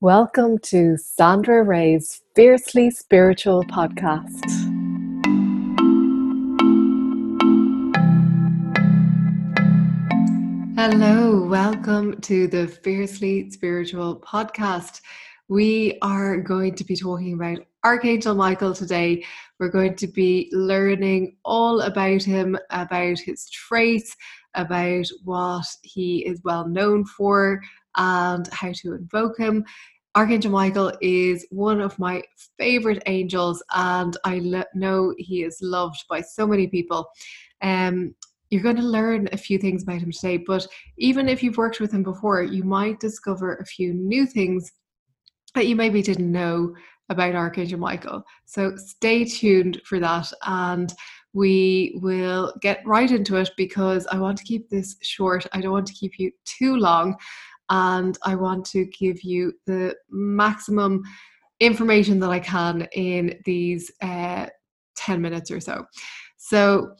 Welcome to Sandra Ray's Fiercely Spiritual podcast. Hello, welcome to the Fiercely Spiritual podcast. We are going to be talking about Archangel Michael today. We're going to be learning all about him, about his traits, about what he is well known for, and how to invoke him. Archangel Michael is one of my favorite angels, and I le- know he is loved by so many people. Um, you're going to learn a few things about him today, but even if you've worked with him before, you might discover a few new things that you maybe didn't know about Archangel Michael. So stay tuned for that, and we will get right into it because I want to keep this short. I don't want to keep you too long and I want to give you the maximum information that I can in these uh, 10 minutes or so. So,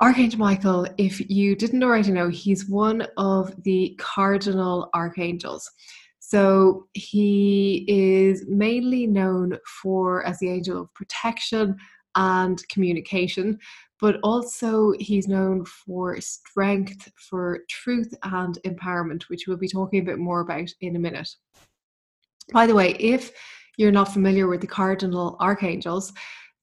Archangel Michael, if you didn't already know, he's one of the cardinal archangels. So he is mainly known for as the angel of protection and communication, but also he's known for strength, for truth and empowerment, which we'll be talking a bit more about in a minute. By the way, if you're not familiar with the cardinal archangels,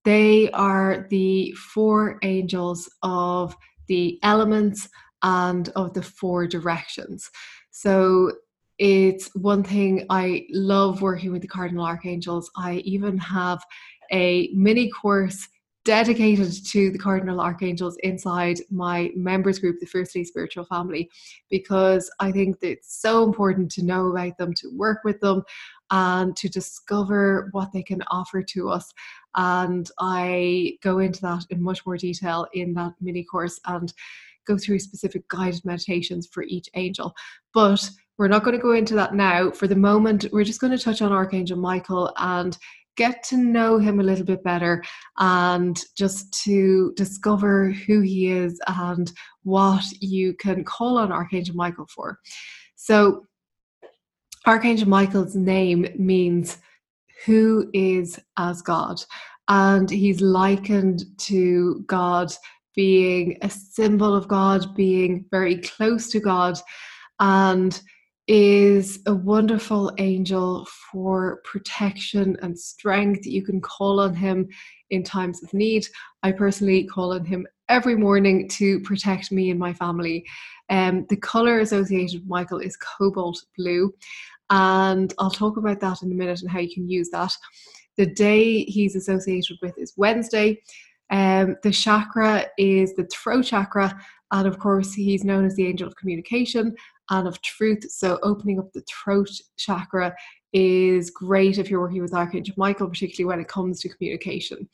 they are the four angels of the elements and of the four directions. So it's one thing I love working with the cardinal archangels. I even have a mini course dedicated to the cardinal archangels inside my members group the fiercely spiritual family because i think that it's so important to know about them to work with them and to discover what they can offer to us and i go into that in much more detail in that mini course and go through specific guided meditations for each angel but we're not going to go into that now. For the moment, we're just going to touch on Archangel Michael and get to know him a little bit better and just to discover who he is and what you can call on Archangel Michael for. So, Archangel Michael's name means who is as God, and he's likened to God being a symbol of God, being very close to God, and is a wonderful angel for protection and strength. You can call on him in times of need. I personally call on him every morning to protect me and my family. Um, the color associated with Michael is cobalt blue, and I'll talk about that in a minute and how you can use that. The day he's associated with is Wednesday. Um, the chakra is the throat chakra, and of course, he's known as the angel of communication and of truth. So, opening up the throat chakra is great if you're working with Archangel Michael, particularly when it comes to communication.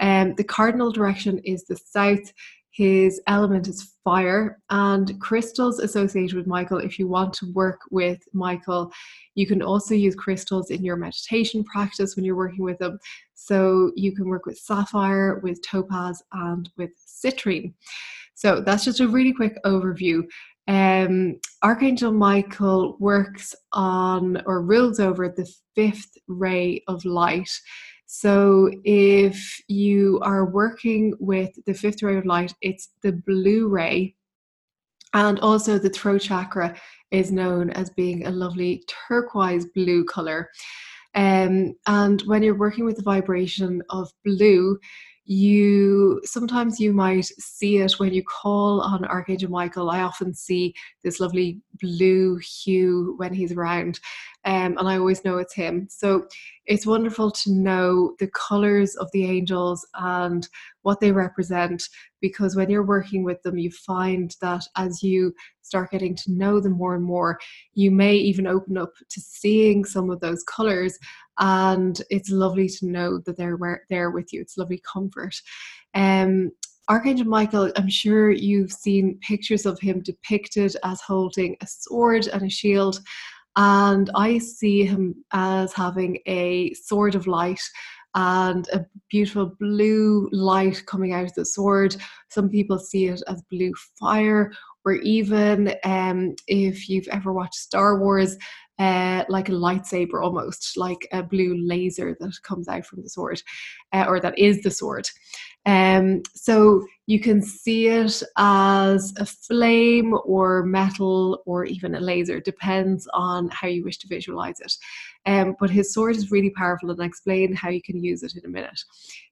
Um, the cardinal direction is the south. His element is fire, and crystals associated with Michael. If you want to work with Michael, you can also use crystals in your meditation practice when you're working with them. So you can work with sapphire, with topaz, and with citrine. So that's just a really quick overview. Um, Archangel Michael works on or rules over the fifth ray of light. So if you are working with the fifth ray of light, it's the blue ray. And also the throat chakra is known as being a lovely turquoise blue color. Um, and when you're working with the vibration of blue, you sometimes you might see it when you call on Archangel Michael. I often see this lovely blue hue when he's around, um, and I always know it's him. So it's wonderful to know the colors of the angels and what they represent because when you're working with them, you find that as you start getting to know them more and more, you may even open up to seeing some of those colors and it's lovely to know that they're there with you. It's lovely comfort. Um, Archangel Michael, I'm sure you've seen pictures of him depicted as holding a sword and a shield, and I see him as having a sword of light and a beautiful blue light coming out of the sword. Some people see it as blue fire, or even um, if you've ever watched Star Wars, uh, like a lightsaber almost, like a blue laser that comes out from the sword, uh, or that is the sword. Um, so you can see it as a flame or metal or even a laser, depends on how you wish to visualize it. Um, but his sword is really powerful, and I'll explain how you can use it in a minute.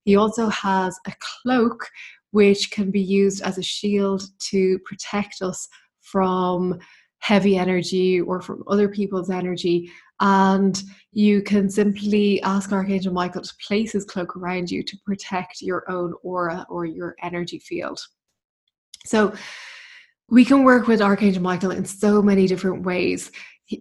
He also has a cloak which can be used as a shield to protect us from heavy energy or from other people's energy. And you can simply ask Archangel Michael to place his cloak around you to protect your own aura or your energy field. So, we can work with Archangel Michael in so many different ways.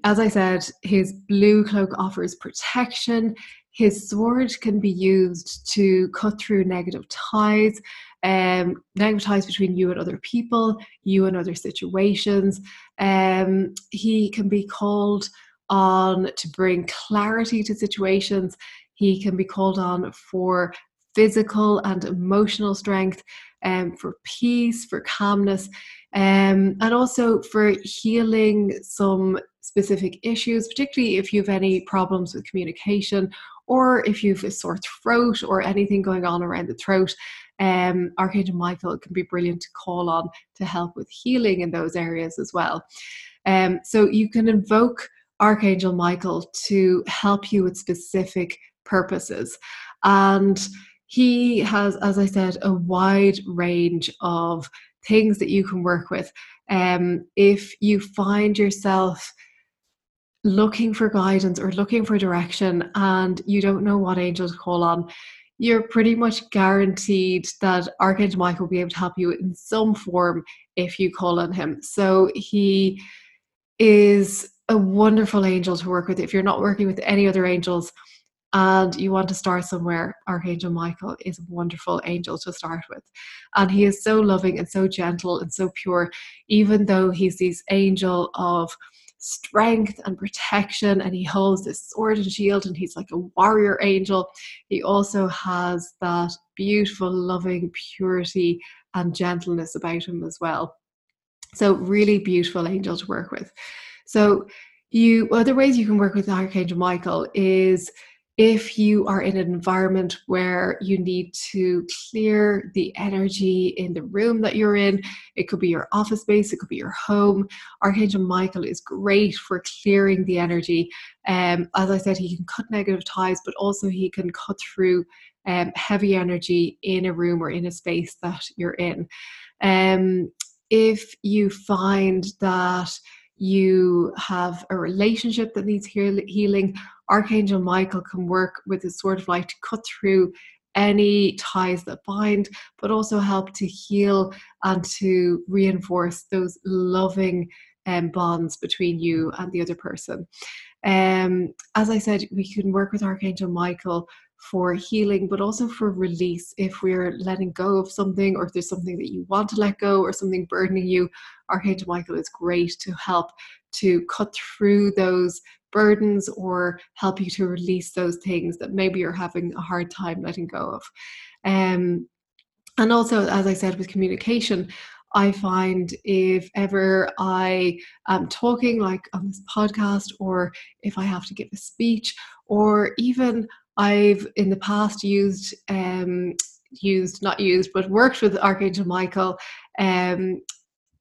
As I said, his blue cloak offers protection. His sword can be used to cut through negative ties um, negative ties between you and other people, you and other situations. Um, he can be called on to bring clarity to situations. He can be called on for physical and emotional strength, um, for peace, for calmness, um, and also for healing some specific issues, particularly if you have any problems with communication or if you've a sore throat or anything going on around the throat um, Archangel Michael can be brilliant to call on to help with healing in those areas as well. Um, so you can invoke Archangel Michael to help you with specific purposes. And he has, as I said, a wide range of things that you can work with. Um, if you find yourself looking for guidance or looking for direction and you don't know what angel to call on, you're pretty much guaranteed that Archangel Michael will be able to help you in some form if you call on him. So he is a wonderful angel to work with. If you're not working with any other angels and you want to start somewhere, Archangel Michael is a wonderful angel to start with. And he is so loving and so gentle and so pure, even though he's this angel of strength and protection and he holds this sword and shield and he's like a warrior angel. He also has that beautiful loving purity and gentleness about him as well. So really beautiful angel to work with. So you other ways you can work with archangel michael is if you are in an environment where you need to clear the energy in the room that you're in, it could be your office space, it could be your home. Archangel Michael is great for clearing the energy. Um, as I said, he can cut negative ties, but also he can cut through um, heavy energy in a room or in a space that you're in. Um, if you find that you have a relationship that needs healing, Archangel Michael can work with his sword of light to cut through any ties that bind, but also help to heal and to reinforce those loving um, bonds between you and the other person. Um, as I said, we can work with Archangel Michael for healing, but also for release. If we're letting go of something, or if there's something that you want to let go, or something burdening you, Archangel Michael is great to help to cut through those burdens or help you to release those things that maybe you're having a hard time letting go of. Um, and also, as I said, with communication, I find if ever I am talking, like on this podcast, or if I have to give a speech, or even I've in the past used, um, used not used, but worked with Archangel Michael um,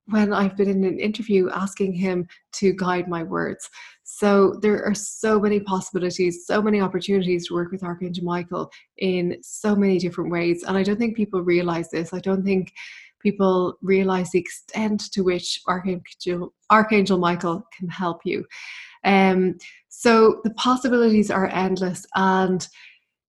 when I've been in an interview asking him to guide my words. So there are so many possibilities, so many opportunities to work with Archangel Michael in so many different ways. And I don't think people realize this. I don't think people realize the extent to which Archangel, Archangel Michael can help you. Um, so the possibilities are endless. And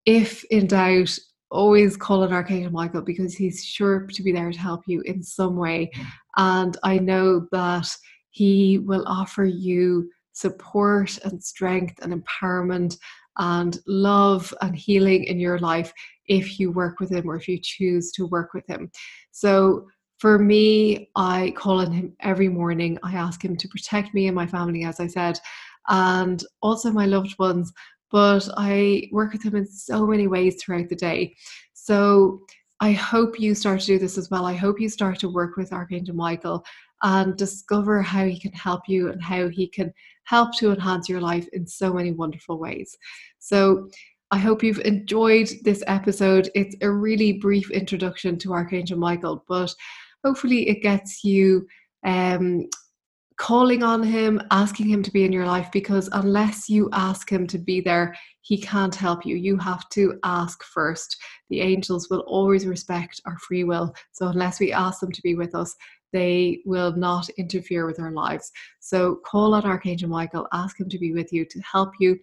if in doubt, always call on Archangel Michael because he's sure to be there to help you in some way. And I know that he will offer you support and strength and empowerment and love and healing in your life if you work with him or if you choose to work with him. So for me, I call on him every morning. I ask him to protect me and my family, as I said, and also my loved ones but I work with him in so many ways throughout the day. So I hope you start to do this as well. I hope you start to work with Archangel Michael and discover how he can help you and how he can help to enhance your life in so many wonderful ways. So, I hope you've enjoyed this episode. It's a really brief introduction to Archangel Michael, but hopefully it gets you um, calling on him, asking him to be in your life, because unless you ask him to be there, he can't help you. You have to ask first. The angels will always respect our free will. So unless we ask them to be with us, they will not interfere with our lives. So call on Archangel Michael, ask him to be with you, to help you,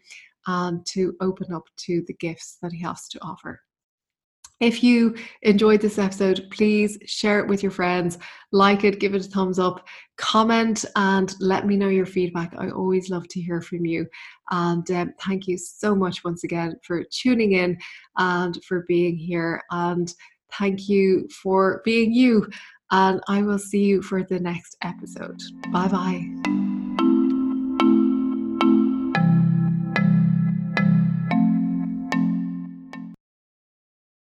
and to open up to the gifts that he has to offer. If you enjoyed this episode, please share it with your friends, like it, give it a thumbs up, comment, and let me know your feedback. I always love to hear from you. And um, thank you so much once again for tuning in and for being here. And thank you for being you. And I will see you for the next episode. Bye bye.